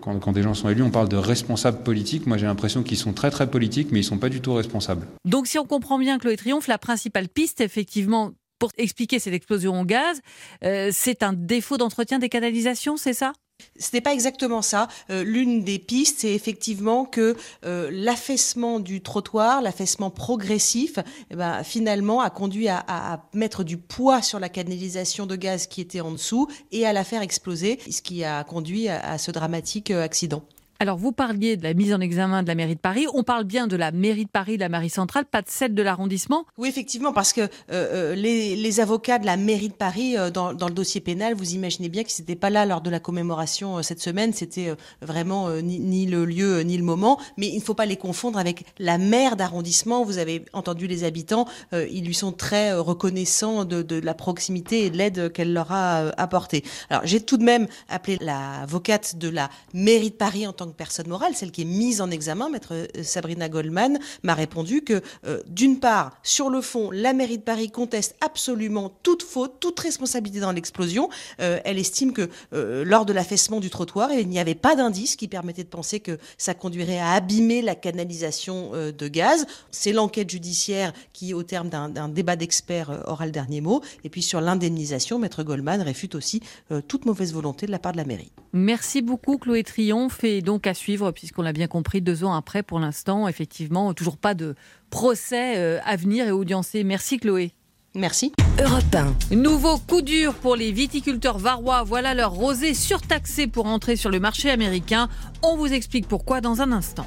Quand, des gens sont élus, on parle de responsables politiques. Moi, j'ai l'impression qu'ils sont très très politiques, mais ils ne sont pas du tout responsables. Donc si on comprend bien, Chloé Triomphe, la principale piste, effectivement, pour expliquer cette explosion au gaz, euh, c'est un défaut d'entretien des canalisations, c'est ça? Ce n'est pas exactement ça. Euh, l'une des pistes, c'est effectivement que euh, l'affaissement du trottoir, l'affaissement progressif, eh ben, finalement a conduit à, mettre du poids sur la canalisation de gaz qui était en dessous et à la faire exploser, ce qui a conduit à, ce dramatique euh, accident. Alors, vous parliez de la mise en examen de la mairie de Paris. On parle bien de la mairie de Paris, de la mairie centrale, pas de celle de l'arrondissement Oui, effectivement, parce que euh, euh, les, avocats de la mairie de Paris, euh, dans, le dossier pénal, vous imaginez bien qu'ils n'étaient pas là lors de la commémoration cette semaine. C'était vraiment ni, le lieu ni le moment. Mais il ne faut pas les confondre avec la maire d'arrondissement. Vous avez entendu les habitants. ils lui sont très reconnaissants de, de, la proximité et de l'aide qu'elle leur a apportée. Alors, j'ai tout de même appelé l'avocate de la mairie de Paris en tant personne morale, celle qui est mise en examen, maître euh, Sabrina Goldman, m'a répondu que, euh, d'une part, sur le fond, la mairie de Paris conteste absolument toute faute, toute responsabilité dans l'explosion. Euh, elle estime que lors de l'affaissement du trottoir, il n'y avait pas d'indice qui permettait de penser que ça conduirait à abîmer la canalisation de gaz. C'est l'enquête judiciaire qui, au terme d'un débat d'experts, aura le dernier mot. Et puis sur l'indemnisation, maître Goldman réfute aussi toute mauvaise volonté de la part de la mairie. Merci beaucoup Chloé Triomphe et donc à suivre, puisqu'on l'a bien compris, deux ans après, pour l'instant, effectivement, toujours pas de procès euh, à venir et audiencé. Merci Chloé. Merci. Europe Nouveau coup dur pour les viticulteurs varois. Voilà leur rosé surtaxé pour entrer sur le marché américain. On vous explique pourquoi dans un instant.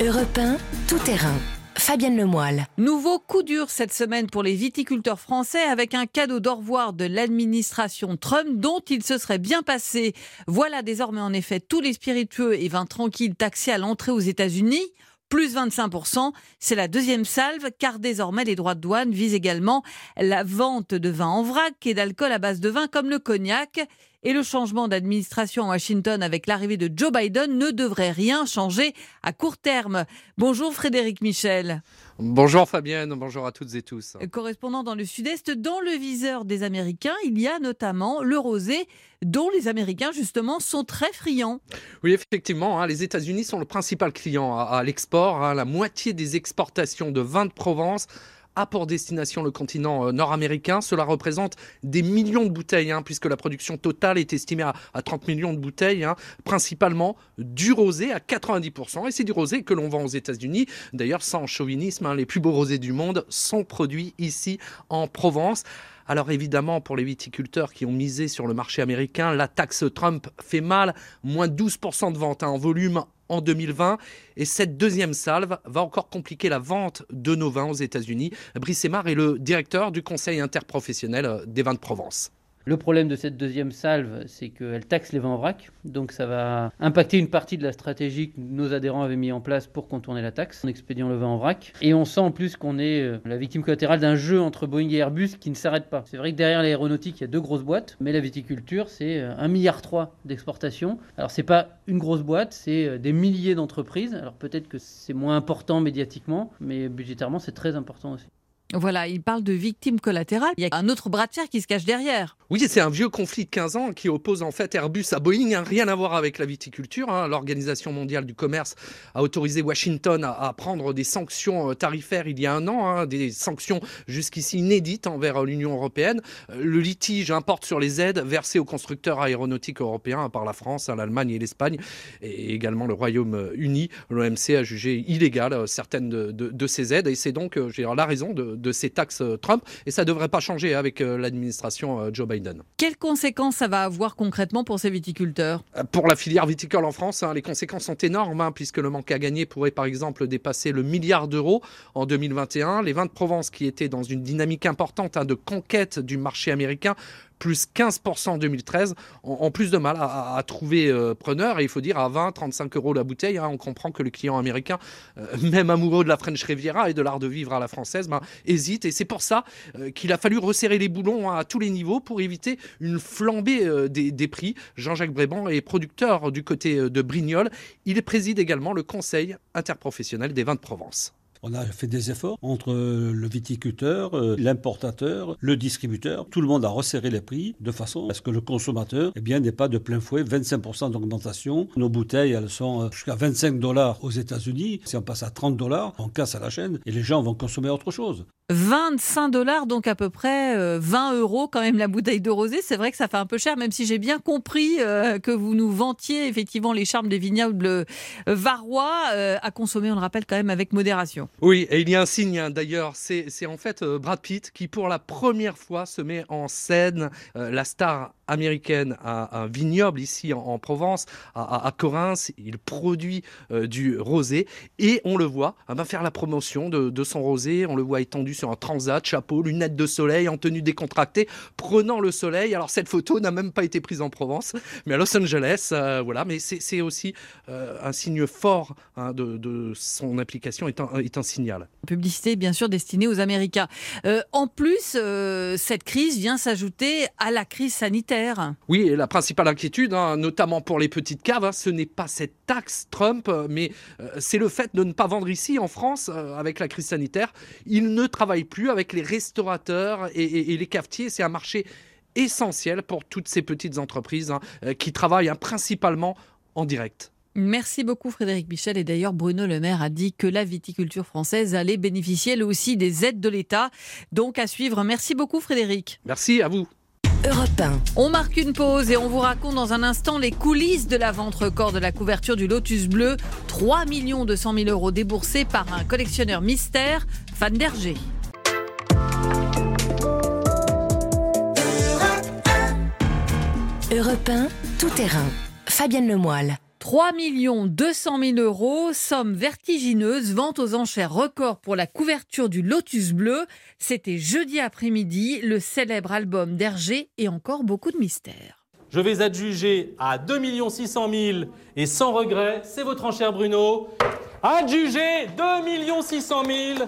Europe tout terrain. Fabienne Lemoyle. Nouveau coup dur cette semaine pour les viticulteurs français avec un cadeau d'au revoir de l'administration Trump dont il se serait bien passé. Voilà désormais en effet tous les spiritueux et vins tranquilles taxés à l'entrée aux États-Unis plus 25%. C'est la deuxième salve, car désormais les droits de douane visent également la vente de vin en vrac et d'alcool à base de vin comme le cognac. Et le changement d'administration à Washington avec l'arrivée de Joe Biden ne devrait rien changer à court terme. Bonjour Frédéric Michel. Bonjour Fabienne, bonjour à toutes et tous. Correspondant dans le Sud-Est, dans le viseur des Américains, il y a notamment le rosé dont les Américains justement sont très friands. Oui, effectivement, hein, les États-Unis sont le principal client à, l'export. Hein. la moitié des exportations de vin de Provence a pour destination le continent euh, nord-américain. Cela représente des millions de bouteilles, hein, puisque la production totale est estimée à, 30 millions de bouteilles, hein, principalement du rosé à 90%. Et c'est du rosé que l'on vend aux États-Unis. D'ailleurs, sans chauvinisme, hein, les plus beaux rosés du monde sont produits ici en Provence. Alors évidemment, pour les viticulteurs qui ont misé sur le marché américain, la taxe Trump fait mal, moins 12% de ventes en volume en 2020. Et cette deuxième salve va encore compliquer la vente de nos vins aux États-Unis. Brice Aymar est le directeur du Conseil interprofessionnel des vins de Provence. Le problème de cette deuxième salve, c'est qu'elle taxe les vents en vrac. Donc ça va impacter une partie de la stratégie que nos adhérents avaient mis en place pour contourner la taxe en expédiant le vin en vrac. Et on sent en plus qu'on est euh, la victime collatérale d'un jeu entre Boeing et Airbus qui ne s'arrête pas. C'est vrai que derrière l'aéronautique, il y a deux grosses boîtes, mais la viticulture, c'est 1,3 euh, milliard d'exportations. Alors c'est pas une grosse boîte, c'est euh, des milliers d'entreprises. Alors peut-être que c'est moins important médiatiquement, mais budgétairement, c'est très important aussi. Voilà, il parle de victimes collatérales. Il y a un autre bras de fer qui se cache derrière. Oui, c'est un vieux conflit de 15 ans qui oppose en fait Airbus à Boeing. Hein. Rien à voir avec la viticulture. Hein. L'Organisation mondiale du commerce a autorisé Washington à, prendre des sanctions euh, tarifaires il y a un an, hein. des sanctions jusqu'ici inédites envers euh, l'Union européenne. Euh, le litige importe sur les aides versées aux constructeurs aéronautiques européens par la France, l'Allemagne et l'Espagne, et également le Royaume-Uni. L'OMC a jugé illégales certaines de, ces aides, et c'est donc la raison de de ces taxes euh, Trump et ça ne devrait pas changer avec euh, l'administration euh, Joe Biden. Quelles conséquences ça va avoir concrètement pour ces viticulteurs? Pour la filière viticole en France, hein, les conséquences sont énormes hein, puisque le manque à gagner pourrait par exemple dépasser le milliard d'euros en 2021. Les vins de Provence qui étaient dans une dynamique importante hein, de conquête du marché américain plus 15% en 2013, ont, plus de mal à, trouver euh, preneur. Et il faut dire, à 20, 35 euros la bouteille, hein, on comprend que le client américain, euh, même amoureux de la French Riviera et de l'art de vivre à la française, ben, hésite. Et c'est pour ça euh, qu'il a fallu resserrer les boulons hein, à tous les niveaux pour éviter une flambée des, des, prix. Jean-Jacques Bréban est producteur du côté de Brignoles. Il préside également le Conseil interprofessionnel des vins de Provence. On a fait des efforts entre le viticulteur, euh, l'importateur, le distributeur. Tout le monde a resserré les prix de façon à ce que le consommateur eh bien, n'ait pas de plein fouet 25% d'augmentation. Nos bouteilles, elles sont euh, jusqu'à 25 dollars aux États-Unis. Si on passe à 30 dollars, on casse à la chaîne et les gens vont consommer autre chose. 25 dollars, donc à peu près 20 euh, euros quand même la bouteille de rosé. C'est vrai que ça fait un peu cher, même si j'ai bien compris euh, que vous nous vantiez effectivement les charmes des vignobles euh, varois à consommer, on le rappelle quand même avec modération. Oui, et il y a un signe hein, d'ailleurs, c'est en fait Brad Pitt qui pour la première fois se met en scène. la star américaine a un vignoble ici en, Provence, à, à, Il produit euh, du rosé et on le voit va faire la promotion de, son rosé. On le voit étendu sur un transat, chapeau, lunettes de soleil, en tenue décontractée, prenant le soleil. Alors cette photo n'a même pas été prise en Provence, mais à Los Angeles. Euh, voilà, mais c'est aussi euh, un signe fort hein, de, son application est un, est un signal. Publicité bien sûr destinée aux Américains. en plus, cette crise vient s'ajouter à la crise sanitaire. Oui, et la principale inquiétude, hein, notamment pour les petites caves, hein, ce n'est pas cette taxe Trump, mais euh, c'est le fait de ne pas vendre ici en France euh, avec la crise sanitaire. Ils ne travaillent plus avec les restaurateurs et, les cafetiers. C'est un marché essentiel pour toutes ces petites entreprises hein, euh, qui travaillent principalement en direct. Merci beaucoup Frédéric Michel. Et d'ailleurs, Bruno Le Maire a dit que la viticulture française allait bénéficier elle aussi des aides de l'État. Donc à suivre. Merci beaucoup Frédéric. Merci à vous. Europe On marque une pause et on vous raconte dans un instant les coulisses de la vente record de la couverture du Lotus Bleu. 3 200 000 euros déboursés par un collectionneur mystère, fan d'Hergé. Europe 1, tout terrain. Fabienne Lemoyle. 3 200 000 euros, somme vertigineuse, vente aux enchères record pour la couverture du Lotus Bleu. C'était jeudi après-midi, le célèbre album d'Hergé et encore beaucoup de mystères. Je vais adjuger à 2 600 000 et sans regret, c'est votre enchère Bruno. Adjugé 2 600 000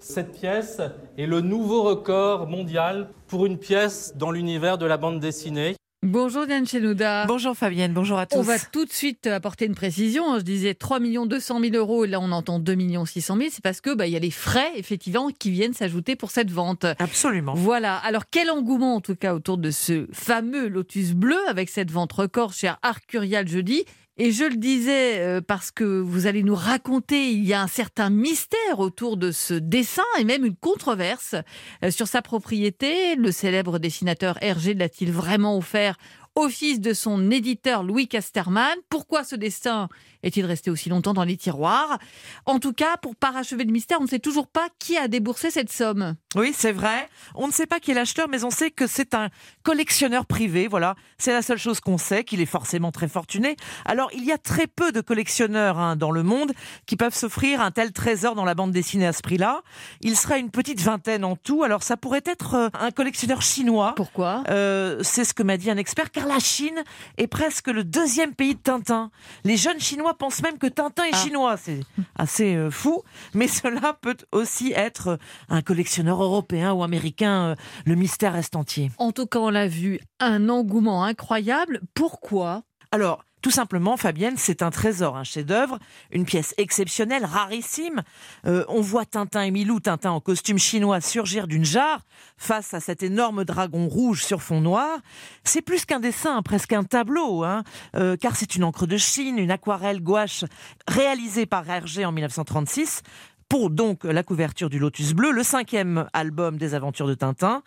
cette pièce est le nouveau record mondial pour une pièce dans l'univers de la bande dessinée. Bonjour Diane Chenouda. Bonjour Fabienne, bonjour à tous. On va tout de suite apporter une précision. Je disais 3 200 000 euros, et là on entend 2 600 000. C'est parce que bah, il y a les frais, effectivement, qui viennent s'ajouter pour cette vente. Absolument. Voilà. Alors quel engouement, en tout cas, autour de ce fameux Lotus bleu avec cette vente record chez Arcurial jeudi. Et je le disais euh, parce que vous allez nous raconter, il y a un certain mystère autour de ce dessin et même une controverse euh, sur sa propriété. Le célèbre dessinateur Hergé l'a-t-il vraiment offert au fils de son éditeur Louis Casterman? Pourquoi ce dessin est-il resté aussi longtemps dans les tiroirs? En tout cas, pour parachever le mystère, on ne sait toujours pas qui a déboursé cette somme. Oui, c'est vrai. On ne sait pas qui est l'acheteur, mais on sait que c'est un collectionneur privé. Voilà, c'est la seule chose qu'on sait, qu'il est forcément très fortuné. Alors, il y a très peu de collectionneurs hein, dans le monde qui peuvent s'offrir un tel trésor dans la bande dessinée à ce prix-là. Il serait une petite vingtaine en tout. Alors, ça pourrait être euh, un collectionneur chinois. Pourquoi? Euh, C'est ce que m'a dit un expert, car la Chine est presque le deuxième pays de Tintin. Les jeunes Chinois pense même que Tintin est ah. chinois. C'est assez euh, fou. Mais cela peut aussi être un collectionneur européen ou américain. Euh, le mystère reste entier. En tout cas, on l'a vu, un engouement incroyable. Pourquoi? Alors, tout simplement, Fabienne, c'est un trésor, un chef-d'œuvre, une pièce exceptionnelle, rarissime. Euh, on voit Tintin et Milou, Tintin en costume chinois, surgir d'une jarre face à cet énorme dragon rouge sur fond noir. C'est plus qu'un dessin, presque un tableau, hein, euh, car c'est une encre de Chine, une aquarelle gouache réalisée par Hergé en 1936 pour donc la couverture du Lotus Bleu, le cinquième album des aventures de Tintin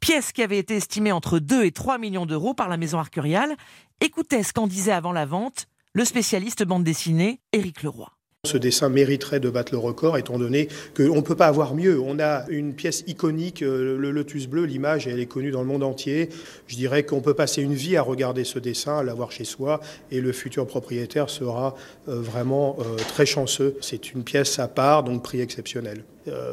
pièce qui avait été estimée entre 2 et 3 millions d'euros par la maison Arcurial. Écoutez ce qu'en disait avant la vente le spécialiste bande dessinée Éric Leroy. Ce dessin mériterait de battre le record étant donné qu'on ne peut pas avoir mieux. On a une pièce iconique, euh, le Lotus bleu, l'image, elle est connue dans le monde entier. Je dirais qu'on peut passer une vie à regarder ce dessin, à l'avoir chez soi, et le futur propriétaire sera euh, vraiment euh, très chanceux. C'est une pièce à part, donc prix exceptionnel.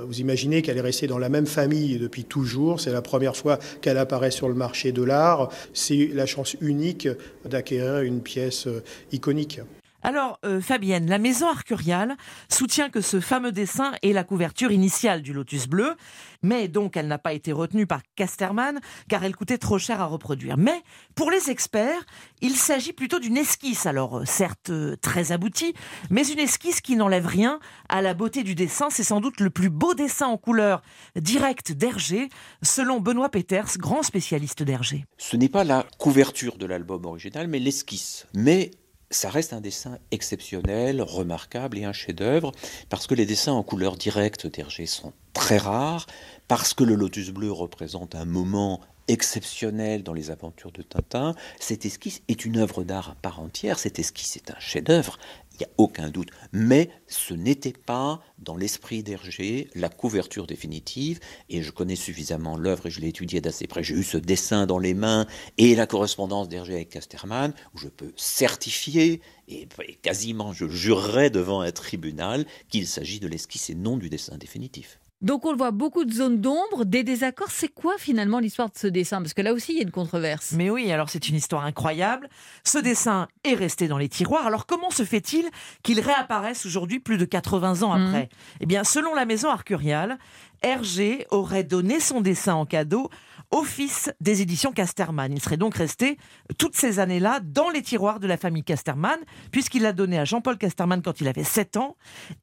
Vous imaginez qu'elle est restée dans la même famille depuis toujours. C'est la première fois qu'elle apparaît sur le marché de l'art. C'est la chance unique d'acquérir une pièce iconique. Alors, euh, Fabienne, la maison Arcurial soutient que ce fameux dessin est la couverture initiale du Lotus bleu, mais donc elle n'a pas été retenue par Casterman car elle coûtait trop cher à reproduire. Mais pour les experts, il s'agit plutôt d'une esquisse, alors euh, certes euh, très aboutie, mais une esquisse qui n'enlève rien à la beauté du dessin. C'est sans doute le plus beau dessin en couleur directe d'Hergé, selon Benoît Peters, grand spécialiste d'Hergé. Ce n'est pas la couverture de l'album original, mais l'esquisse. Mais ça reste un dessin exceptionnel, remarquable et un chef-d'œuvre, parce que les dessins en couleur directe d'Hergé sont très rares, parce que le lotus bleu représente un moment exceptionnel dans les aventures de Tintin. Cette esquisse est une œuvre d'art à part entière. Cette esquisse est un chef-d'œuvre. Il n'y a aucun doute. Mais ce n'était pas, dans l'esprit d'Hergé, la couverture définitive. Et je connais suffisamment l'œuvre et je l'ai étudiée d'assez près. J'ai eu ce dessin dans les mains et la correspondance d'Hergé avec Casterman, où je peux certifier, et quasiment je jurerais devant un tribunal, qu'il s'agit de l'esquisse et non du dessin définitif. Donc on le voit, beaucoup de zones d'ombre, des désaccords. C'est quoi finalement l'histoire de ce dessin? Parce que là aussi, il y a une controverse. Mais oui, alors c'est une histoire incroyable. Ce dessin est resté dans les tiroirs. Alors comment se fait-il qu'il réapparaisse aujourd'hui, plus de 80 ans après? Mmh. Eh bien, selon la maison arcuriale, Hergé aurait donné son dessin en cadeau au fils des éditions Casterman. Il serait donc resté toutes ces années-là dans les tiroirs de la famille Casterman, puisqu'il l'a donné à Jean-Paul Casterman quand il avait 7 ans.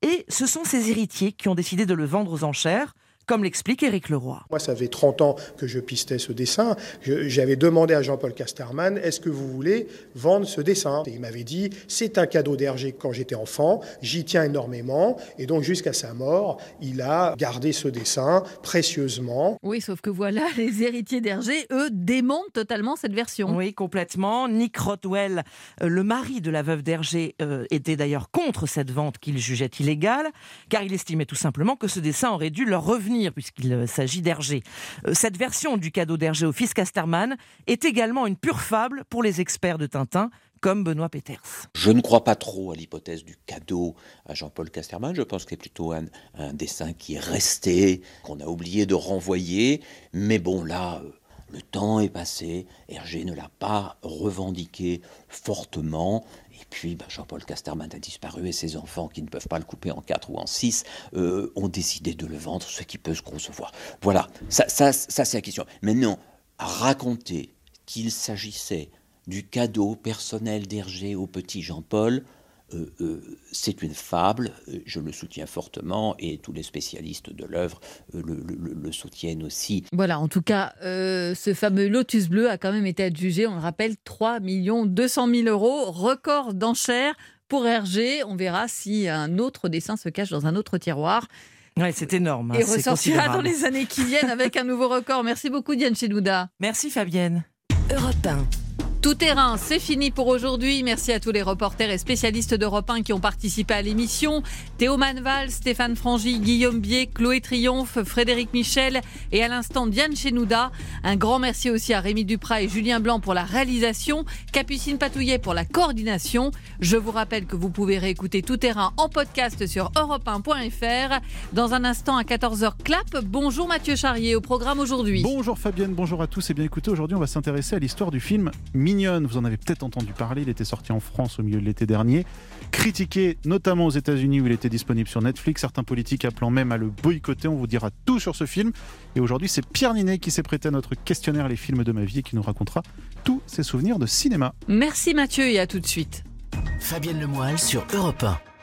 Et ce sont ses héritiers qui ont décidé de le vendre aux enchères, comme l'explique Éric Leroy. Moi, ça fait 30 ans que je pistais ce dessin. J'avais demandé à Jean-Paul Casterman, est-ce que vous voulez vendre ce dessin? Et il m'avait dit, c'est un cadeau d'Hergé quand j'étais enfant, j'y tiens énormément. Et donc, jusqu'à sa mort, il a gardé ce dessin précieusement. Oui, sauf que voilà, les héritiers d'Hergé, eux, démentent totalement cette version. Oui, complètement. Nick Rothwell, euh, le mari de la veuve d'Hergé, euh, était d'ailleurs contre cette vente qu'il jugeait illégale, car il estimait tout simplement que ce dessin aurait dû leur revenir, puisqu'il euh, s'agit d'Hergé. Euh, Cette version du cadeau d'Hergé au fils Casterman est également une pure fable pour les experts de Tintin, comme Benoît Peters. Je ne crois pas trop à l'hypothèse du cadeau à Jean-Paul Casterman. Je pense que c'est plutôt un, un dessin qui est resté, qu'on a oublié de renvoyer. Mais bon, là, euh, le temps est passé. Hergé ne l'a pas revendiqué fortement. Et puis, bah, Jean-Paul Casterman a disparu et ses enfants, qui ne peuvent pas le couper en quatre ou en six, euh, ont décidé de le vendre, ce qui peut se concevoir. Voilà, ça, ça, ça c'est la question. Maintenant, raconter qu'il s'agissait du cadeau personnel d'Hergé au petit Jean-Paul, euh, euh, c'est une fable, euh, je le soutiens fortement et tous les spécialistes de l'œuvre euh, le, le- le soutiennent aussi. Voilà, en tout cas, euh, ce fameux Lotus Bleu a quand même été adjugé, on le rappelle, 3 200 000 euros, record d'enchères pour Hergé. On verra si un autre dessin se cache dans un autre tiroir. Ouais, c'est énorme. hein, Et ressortira dans les années qui viennent avec un nouveau record. Merci beaucoup Diane Chenouda. Merci Fabienne. Europe 1. Tout terrain, c'est fini pour aujourd'hui. Merci à tous les reporters et spécialistes d'Europe 1 qui ont participé à l'émission. Théo Manval, Stéphane Frangy, Guillaume Bier, Chloé Triomphe, Frédéric Michel et à l'instant Diane Chenouda. Un grand merci aussi à Rémi Duprat et Julien Blanc pour la réalisation, Capucine Patouillet pour la coordination. Je vous rappelle que vous pouvez réécouter Tout terrain en podcast sur europe1.fr. Dans un instant à 14h clap. Bonjour Mathieu Charrier au programme aujourd'hui. Bonjour Fabienne, bonjour à tous. Et bien écoutez, aujourd'hui on va s'intéresser à l'histoire du film Mignonne. Vous en avez peut-être entendu parler, il était sorti en France au milieu de l'été dernier. Critiqué notamment aux États-Unis où il était disponible sur Netflix, certains politiques appelant même à le boycotter. On vous dira tout sur ce film. Et aujourd'hui, c'est Pierre Ninet qui s'est prêté à notre questionnaire Les films de ma vie et qui nous racontera tous ses souvenirs de cinéma. Merci Mathieu et à tout de suite. Fabienne Lemoyle sur Europe 1.